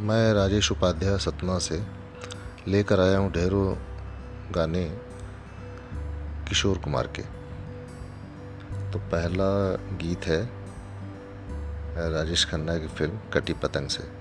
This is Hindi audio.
मैं राजेश उपाध्याय सतना से लेकर आया हूँ ढेरों गाने किशोर कुमार के। तो पहला गीत है राजेश खन्ना की फ़िल्म कटी पतंग से।